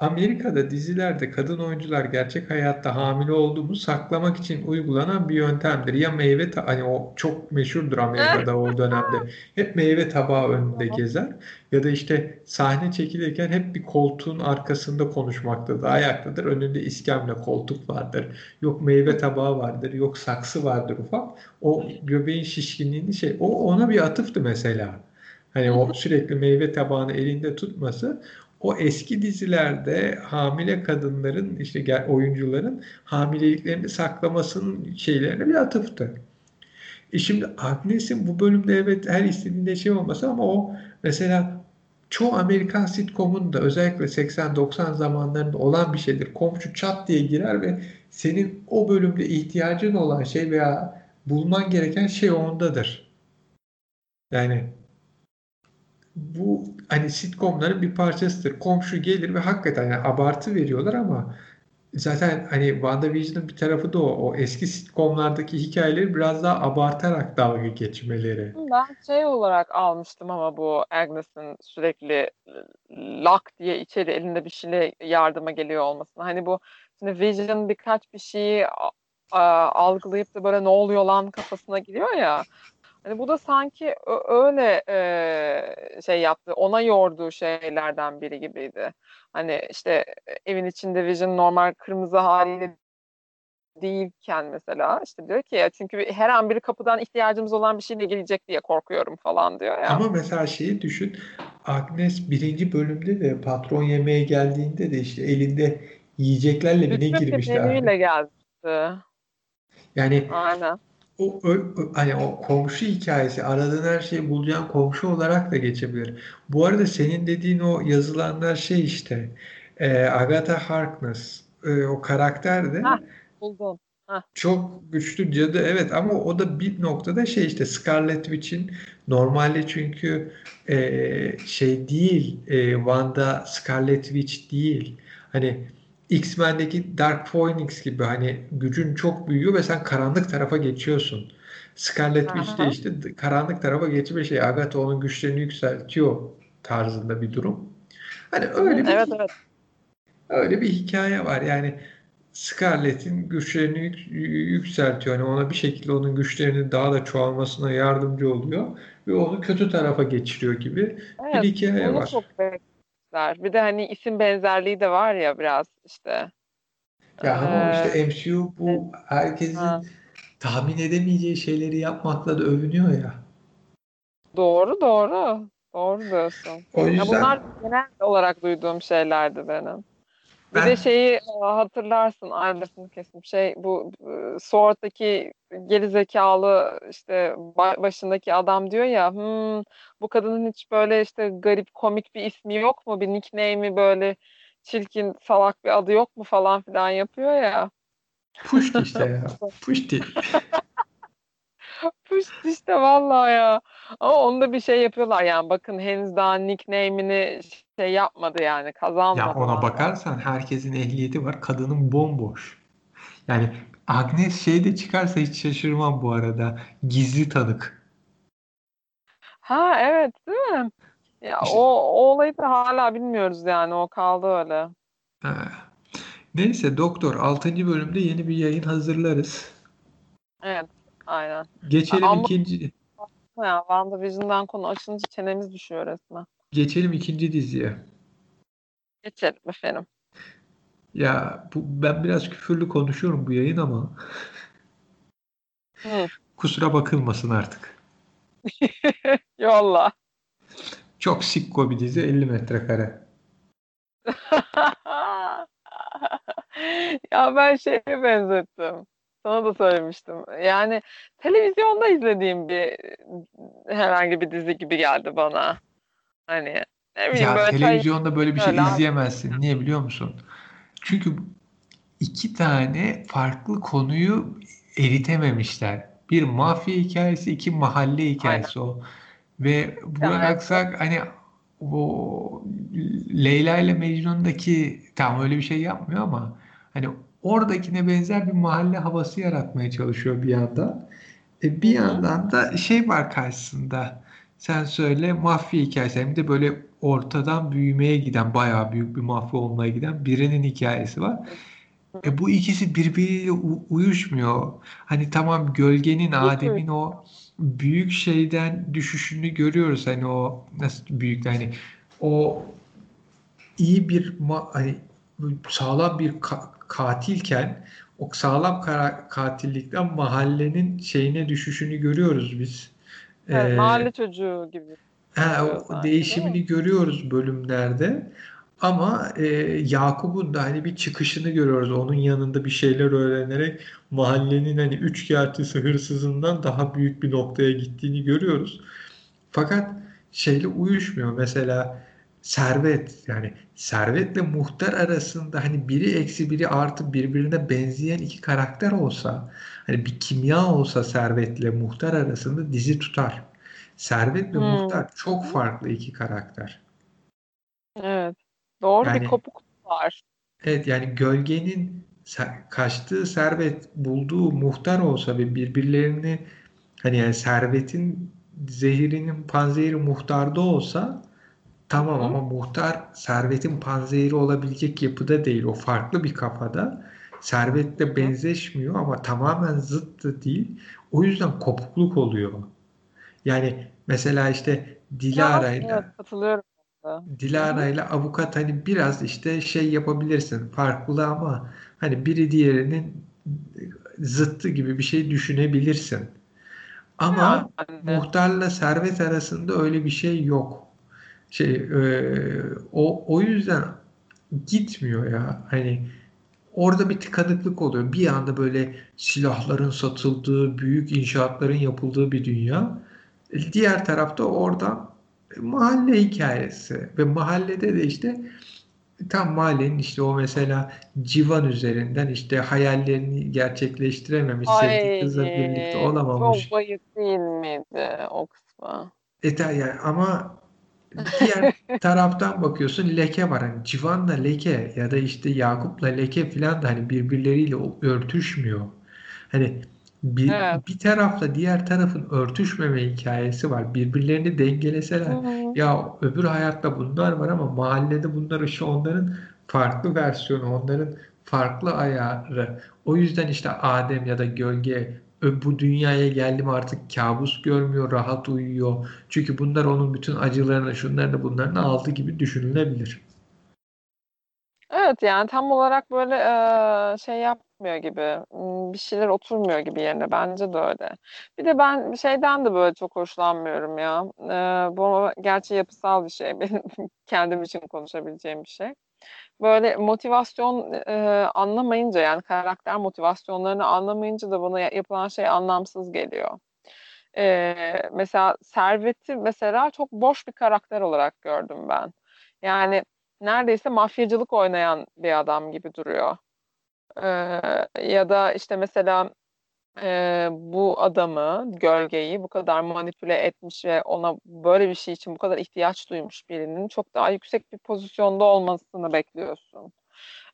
Amerika'da dizilerde kadın oyuncular gerçek hayatta hamile olduğunu saklamak için uygulanan bir yöntemdir. Ya meyve hani o çok meşhurdur Amerika'da o dönemde. Hep meyve tabağı önünde gezer ya da işte sahne çekilirken hep bir koltuğun arkasında konuşmaktadır. Ayaktadır. Önünde iskemle koltuk vardır. Yok meyve tabağı vardır. Yok saksı vardır ufak. O göbeğin şişkinliğini şey o ona bir atıftı mesela. Hani o sürekli meyve tabağını elinde tutması o eski dizilerde hamile kadınların işte oyuncuların hamileliklerini saklamasının şeylerine bir atıftı. E şimdi Agnes'in bu bölümde evet her istediğinde şey olmasa ama o mesela çoğu Amerikan sitcomunda özellikle 80-90 zamanlarında olan bir şeydir. Komşu çat diye girer ve senin o bölümde ihtiyacın olan şey veya bulman gereken şey ondadır. Yani bu hani sitcomların bir parçasıdır. Komşu gelir ve hakikaten yani abartı veriyorlar ama zaten hani WandaVision'ın bir tarafı da o. O eski sitcomlardaki hikayeleri biraz daha abartarak dalga geçmeleri. Ben şey olarak almıştım ama bu Agnes'in sürekli lock diye içeri elinde bir şeyle yardıma geliyor olmasını. Hani bu şimdi Vision birkaç bir şeyi algılayıp da böyle ne oluyor lan kafasına giriyor ya. Hani bu da sanki öyle e, şey yaptı, ona yorduğu şeylerden biri gibiydi. Hani işte evin içinde Vision normal kırmızı haliyle değilken mesela işte diyor ki ya çünkü her an biri kapıdan ihtiyacımız olan bir şeyle gelecek diye korkuyorum falan diyor ya. Ama mesela şeyi düşün Agnes birinci bölümde de patron yemeğe geldiğinde de işte elinde yiyeceklerle bir ne girmişti. Bütün geldi. Yani Aynen o, o hani o komşu hikayesi aradığın her şeyi bulacağın komşu olarak da geçebilir. Bu arada senin dediğin o yazılanlar şey işte e, Agatha Harkness e, o karakter de Hah, buldum. çok güçlü cadı evet ama o da bir noktada şey işte Scarlet Witch'in normalde çünkü e, şey değil e, Wanda Scarlet Witch değil. Hani X-Men'deki Dark Phoenix gibi hani gücün çok büyüyor ve sen karanlık tarafa geçiyorsun. Scarlet Witch de işte karanlık tarafa geçme şey Agatha onun güçlerini yükseltiyor tarzında bir durum. Hani öyle bir evet, evet. öyle bir hikaye var. Yani Scarlett'in güçlerini yükseltiyor. Yani ona bir şekilde onun güçlerinin daha da çoğalmasına yardımcı oluyor ve onu kötü tarafa geçiriyor gibi evet, bir hikaye var. Çok yapmışlar. Bir de hani isim benzerliği de var ya biraz işte. Ya ama ee, işte MCU bu herkesin ha. tahmin edemeyeceği şeyleri yapmakla da övünüyor ya. Doğru doğru. Doğru diyorsun. O yüzden... Ya bunlar genel olarak duyduğum şeylerdi benim. Bir de şeyi hatırlarsın ayrıntısını kesim şey bu Sword'daki geri zekalı işte başındaki adam diyor ya hmm, bu kadının hiç böyle işte garip komik bir ismi yok mu bir nickname'i böyle çirkin salak bir adı yok mu falan filan yapıyor ya. Puşti işte ya. Puşti. Puşti işte vallahi ya. Ama onda bir şey yapıyorlar yani bakın henüz daha nickname'ini şey yapmadı yani kazanmadı. Ya ona bakarsan herkesin ehliyeti var. Kadının bomboş. Yani Agnes şeyde çıkarsa hiç şaşırmam bu arada. Gizli tanık. Ha evet değil mi? Ya işte, o, o olayı da hala bilmiyoruz yani o kaldı öyle. Ha. Neyse doktor 6. bölümde yeni bir yayın hazırlarız. Evet. Aynen. Geçelim Ama, ikinci. Ya WandaVision'dan konu açınca çenemiz düşüyor resmen. Geçelim ikinci diziye. Geçelim efendim. Ya bu, ben biraz küfürlü konuşuyorum bu yayın ama Hı. kusura bakılmasın artık. Yolla. Çok sikko bir dizi 50 metrekare. ya ben şeye benzettim. Sana da söylemiştim. Yani televizyonda izlediğim bir herhangi bir dizi gibi geldi bana. Hani ne bileyim ya böyle televizyonda böyle bir şey izleyemezsin. Niye biliyor musun? Çünkü iki tane farklı konuyu eritememişler. Bir mafya hikayesi, iki mahalle hikayesi Aynen. o. Ve Burak evet. Hani o Leyla ile Mecnun'daki tam öyle bir şey yapmıyor ama hani oradakine benzer bir mahalle havası yaratmaya çalışıyor bir yandan. E bir yandan da şey var karşısında. Sen söyle mafya hikayesi hem de böyle ortadan büyümeye giden bayağı büyük bir mafya olmaya giden birinin hikayesi var. E bu ikisi birbiriyle uyuşmuyor. Hani tamam gölgenin Adem'in o büyük şeyden düşüşünü görüyoruz. Hani o nasıl büyük hani o iyi bir hani sağlam bir ka- katilken o sağlam kara- katillikten mahallenin şeyine düşüşünü görüyoruz biz. Evet, ee, mahalle çocuğu gibi. Ha, o değişimini görüyoruz bölümlerde. Ama e, Yakup'un da hani bir çıkışını görüyoruz. Onun yanında bir şeyler öğrenerek mahallenin hani üç kağıtçısı hırsızından daha büyük bir noktaya gittiğini görüyoruz. Fakat şeyle uyuşmuyor. Mesela servet yani servetle muhtar arasında hani biri eksi biri artı birbirine benzeyen iki karakter olsa hani bir kimya olsa servetle muhtar arasında dizi tutar. Servet ve hmm. muhtar çok farklı iki karakter. Evet. Doğru yani, bir kopuk var. Evet yani gölgenin kaçtığı servet bulduğu muhtar olsa ve birbirlerini hani yani servetin zehirinin panzehiri muhtarda olsa tamam ama muhtar servetin panzehiri olabilecek yapıda değil. O farklı bir kafada. Servetle benzeşmiyor ama tamamen zıttı değil. O yüzden kopukluk oluyor. Yani mesela işte Dilara ile evet, katılıyorum. Dilara ile avukat hani biraz işte şey yapabilirsin farklı ama hani biri diğerinin zıttı gibi bir şey düşünebilirsin. Ama yani. muhtarla servet arasında öyle bir şey yok. Şey e, o o yüzden gitmiyor ya. Hani orada bir tıkanıklık oluyor. Bir anda böyle silahların satıldığı, büyük inşaatların yapıldığı bir dünya. Diğer tarafta orada mahalle hikayesi ve mahallede de işte tam mahallenin işte o mesela civan üzerinden işte hayallerini gerçekleştirememiş sevdiği kızla birlikte olamamış. Çok bayık değil miydi o? E yani ama diğer taraftan bakıyorsun leke var. Hani civanla leke ya da işte Yakup'la leke falan da hani birbirleriyle örtüşmüyor. Hani bir, evet. bir tarafla diğer tarafın örtüşmeme hikayesi var. Birbirlerini dengeleseler hı hı. ya öbür hayatta bunlar var ama mahallede bunlar işte onların farklı versiyonu, onların farklı ayarı. O yüzden işte Adem ya da gölge bu dünyaya geldim artık kabus görmüyor, rahat uyuyor. Çünkü bunlar onun bütün acılarını, şunlarını bunların aldı gibi düşünülebilir. Evet yani tam olarak böyle şey yapmıyor gibi bir şeyler oturmuyor gibi yerine bence de öyle. Bir de ben şeyden de böyle çok hoşlanmıyorum ya. Bu gerçi yapısal bir şey benim kendim için konuşabileceğim bir şey. Böyle motivasyon e, anlamayınca yani karakter motivasyonlarını anlamayınca da bana yapılan şey anlamsız geliyor. E, mesela Servet'i mesela çok boş bir karakter olarak gördüm ben. Yani neredeyse mafyacılık oynayan bir adam gibi duruyor. Ee, ya da işte mesela e, bu adamı, gölgeyi bu kadar manipüle etmiş ve ona böyle bir şey için bu kadar ihtiyaç duymuş birinin çok daha yüksek bir pozisyonda olmasını bekliyorsun.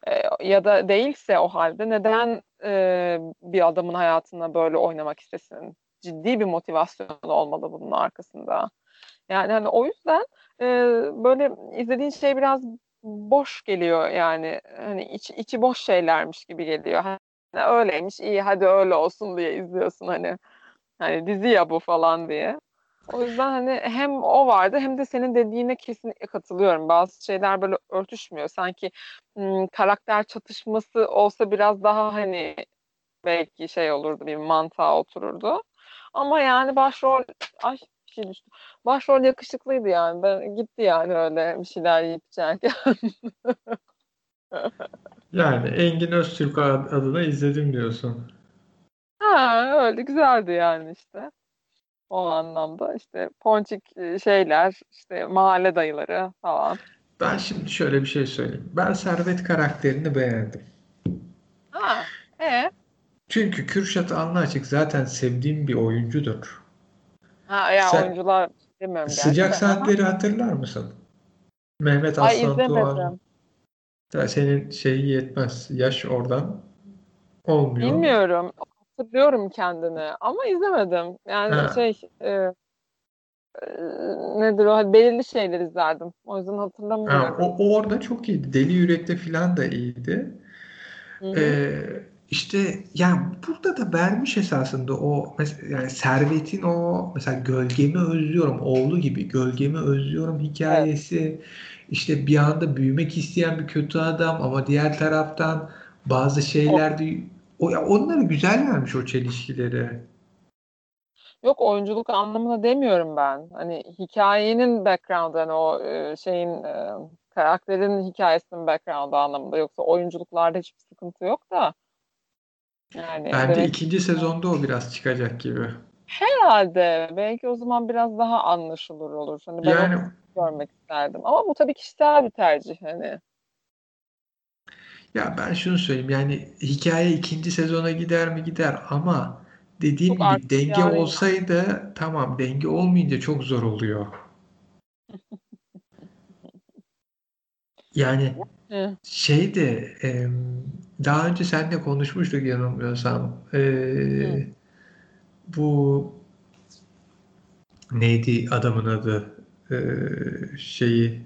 Ee, ya da değilse o halde neden e, bir adamın hayatına böyle oynamak istesin? Ciddi bir motivasyon olmalı bunun arkasında. Yani hani o yüzden e, böyle izlediğin şey biraz boş geliyor yani. Hani içi, içi boş şeylermiş gibi geliyor. Öyleymiş iyi hadi öyle olsun diye izliyorsun hani. Hani dizi ya bu falan diye. O yüzden hani hem o vardı hem de senin dediğine kesinlikle katılıyorum. Bazı şeyler böyle örtüşmüyor. Sanki ım, karakter çatışması olsa biraz daha hani belki şey olurdu bir mantığa otururdu. Ama yani başrol ay bir şey düştü. Başrol yakışıklıydı yani. Ben gitti yani öyle bir şeyler yiyip içerken. Yani Engin Öztürk adına izledim diyorsun. Ha öyle güzeldi yani işte. O anlamda işte ponçik e, şeyler, işte mahalle dayıları falan. Ben şimdi şöyle bir şey söyleyeyim. Ben Servet karakterini beğendim. Ha, e? Çünkü Kürşat Anlıaçık zaten sevdiğim bir oyuncudur. Ha ya Sen, oyuncular bilmiyorum Sıcak saatleri hatırlar mısın? Mehmet Ay Aslan izlemedim. Tuğan. Senin şeyi yetmez. Yaş oradan olmuyor. Bilmiyorum. Hatırlıyorum kendini ama izlemedim. Yani Ha. şey e, e, nedir o? Hani Belirli şeyler izlerdim. O yüzden Ha, hatırlamıyorum. o, o orada çok iyiydi. Deli Yürek'te filan da iyiydi. Hı hı. Ee, işte yani burada da vermiş esasında o yani Servet'in o mesela Gölgemi Özlüyorum oğlu gibi Gölgemi Özlüyorum hikayesi işte bir anda büyümek isteyen bir kötü adam ama diğer taraftan bazı şeyler de o ya onları güzel vermiş o çelişkileri. Yok oyunculuk anlamında demiyorum ben. Hani hikayenin background'ı hani o e, şeyin e, karakterin hikayesinin background'ı anlamında yoksa oyunculuklarda hiçbir sıkıntı yok da yani Bence demek ikinci sezonda o biraz çıkacak gibi. herhalde belki o zaman biraz daha anlaşılır olur. Hani ben Yani görmek isterdim. Ama bu tabii kişisel bir tercih hani. ya ben şunu söyleyeyim yani hikaye ikinci sezona gider mi gider ama dediğim Çok gibi denge yani olsaydı tamam denge olmayınca çok zor oluyor. Yani Hı, şey de em, daha önce seninle konuşmuştuk yanılmıyorsam hı. Ee, bu neydi adamın adı Ee, şeyi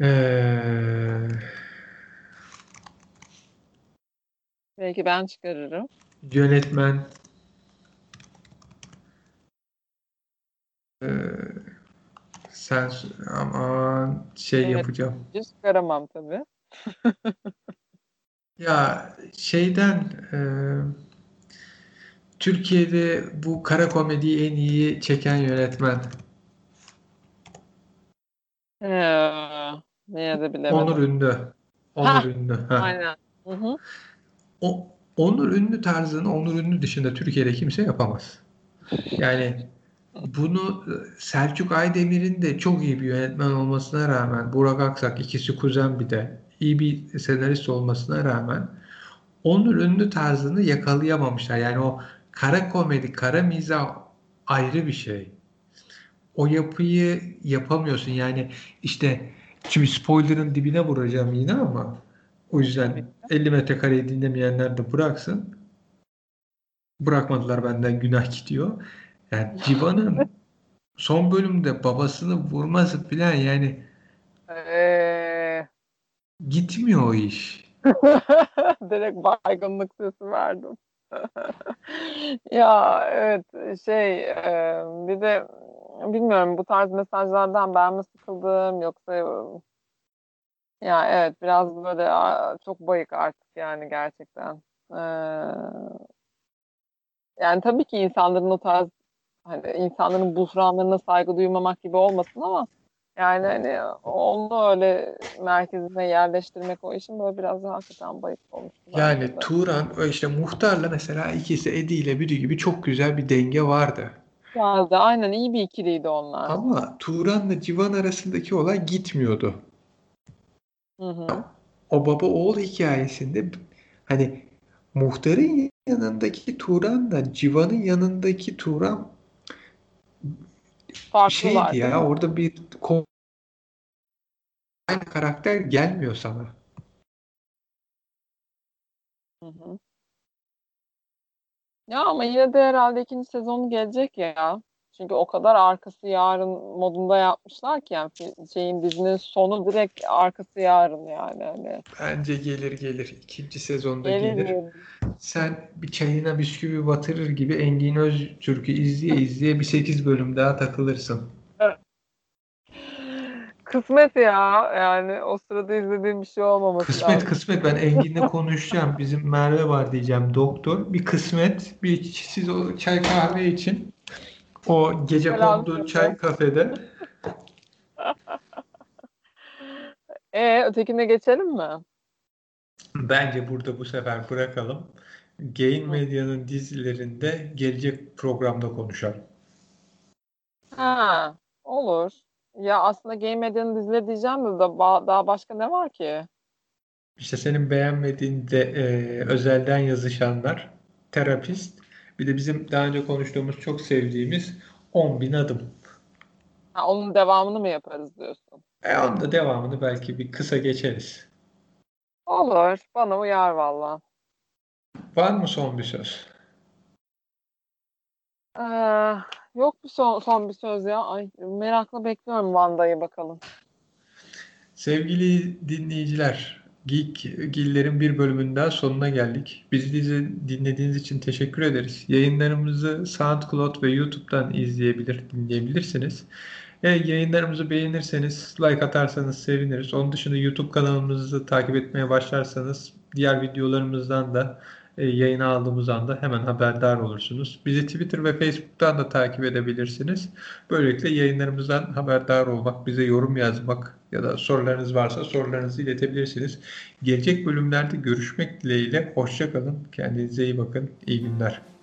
ee, Belki ben çıkarırım. yönetmen ee, sen aman şey Evet, yapacağım çıkaramam tabii. ya şeyden ee, Türkiye'de bu kara komediyi en iyi çeken yönetmen Ee, neye de Onur bilemedim. Ünlü Onur Ha, Ünlü ha. aynen. Hı hı. O, Onur Ünlü tarzını Onur Ünlü dışında Türkiye'de kimse yapamaz. Yani bunu e, Selçuk Aydemir'in de çok iyi bir yönetmen olmasına rağmen Burak Aksak ikisi kuzen bir de iyi bir senarist olmasına rağmen Onur Ünlü tarzını yakalayamamışlar. Yani o kara komedi, kara mizah ayrı bir şey. O yapıyı yapamıyorsun. Yani işte şimdi spoiler'ın dibine vuracağım yine ama o yüzden ki. 50 metrekareyi dinlemeyenler de bıraksın. Bırakmadılar benden günah gidiyor. Yani Civan'ın son bölümde babasını vurması falan yani Ee, gitmiyor o iş. direkt baygınlık sesi verdim. Ya evet şey e, bir de bilmiyorum bu tarz mesajlardan ben mi sıkıldım yoksa ya evet biraz böyle çok bayık artık yani gerçekten. Ee, yani tabii ki insanların o tarz hani insanların buhranlarına saygı duymamak gibi olmasın ama yani hani onu öyle merkezine yerleştirmek o işin böyle biraz daha hakikaten bayık bence Yani. Turan işte Muhtar'la mesela ikisi Edi ile Büdü gibi çok güzel bir denge vardı. Güzeldi. Aynen iyi bir ikiliydi onlar. Ama Turan'la Civan arasındaki olay gitmiyordu. Hı hı. O baba oğul hikayesinde hani Muhtar'ın yanındaki Turan'la Civan'ın yanındaki Turan Farklılar şeydi değil ya orada bir aynı karakter gelmiyor sana. Hı hı. Ya ama yine de herhalde ikinci sezonu gelecek ya. Çünkü o kadar arkası yarın modunda yapmışlar ki yani şeyin dizinin sonu direkt arkası yarın yani. Hani. Bence gelir gelir. İkinci sezonda gelir. gelir. Sen bir çayına bisküvi batırır gibi Engin Öztürk'ü izleye izleye bir 8 bölüm daha takılırsın. Kısmet ya. Yani o sırada izlediğim bir şey olmaması Kısmet lazım. kısmet. Ben Engin'le konuşacağım. Bizim Merve var diyeceğim doktor. Bir kısmet. Bir siz o çay kahve için o gece kondu çay kafede. e ötekine geçelim mi? Bence burada bu sefer bırakalım. Gain Medya'nın dizilerinde gelecek programda konuşalım. Ha, olur. Ya aslında Game Medya'nın dizileri diyeceğim de da daha başka ne var ki? İşte senin beğenmediğin de e, özelden yazışanlar, terapist, bir de bizim daha önce konuştuğumuz çok sevdiğimiz 10 bin adım. Ha, onun devamını mı yaparız diyorsun? E onun da devamını belki bir kısa geçeriz. Olur. Bana uyar valla. Var mı son bir söz? Ee, yok bir son, son bir söz ya. Ay, merakla bekliyorum Vanda'yı bakalım. Sevgili dinleyiciler, Geek Gillerin bir bölümünden sonuna geldik. Bizi dinlediğiniz için teşekkür ederiz. Yayınlarımızı SoundCloud ve YouTube'dan izleyebilir, dinleyebilirsiniz. E, yayınlarımızı beğenirseniz, like atarsanız seviniriz. Onun dışında YouTube kanalımızı takip etmeye başlarsanız diğer videolarımızdan da e, yayına aldığımız anda hemen haberdar olursunuz. Bizi Twitter ve Facebook'tan da takip edebilirsiniz. Böylelikle yayınlarımızdan haberdar olmak, bize yorum yazmak ya da sorularınız varsa sorularınızı iletebilirsiniz. Gelecek bölümlerde görüşmek dileğiyle. Hoşçakalın. Kendinize iyi bakın. İyi günler.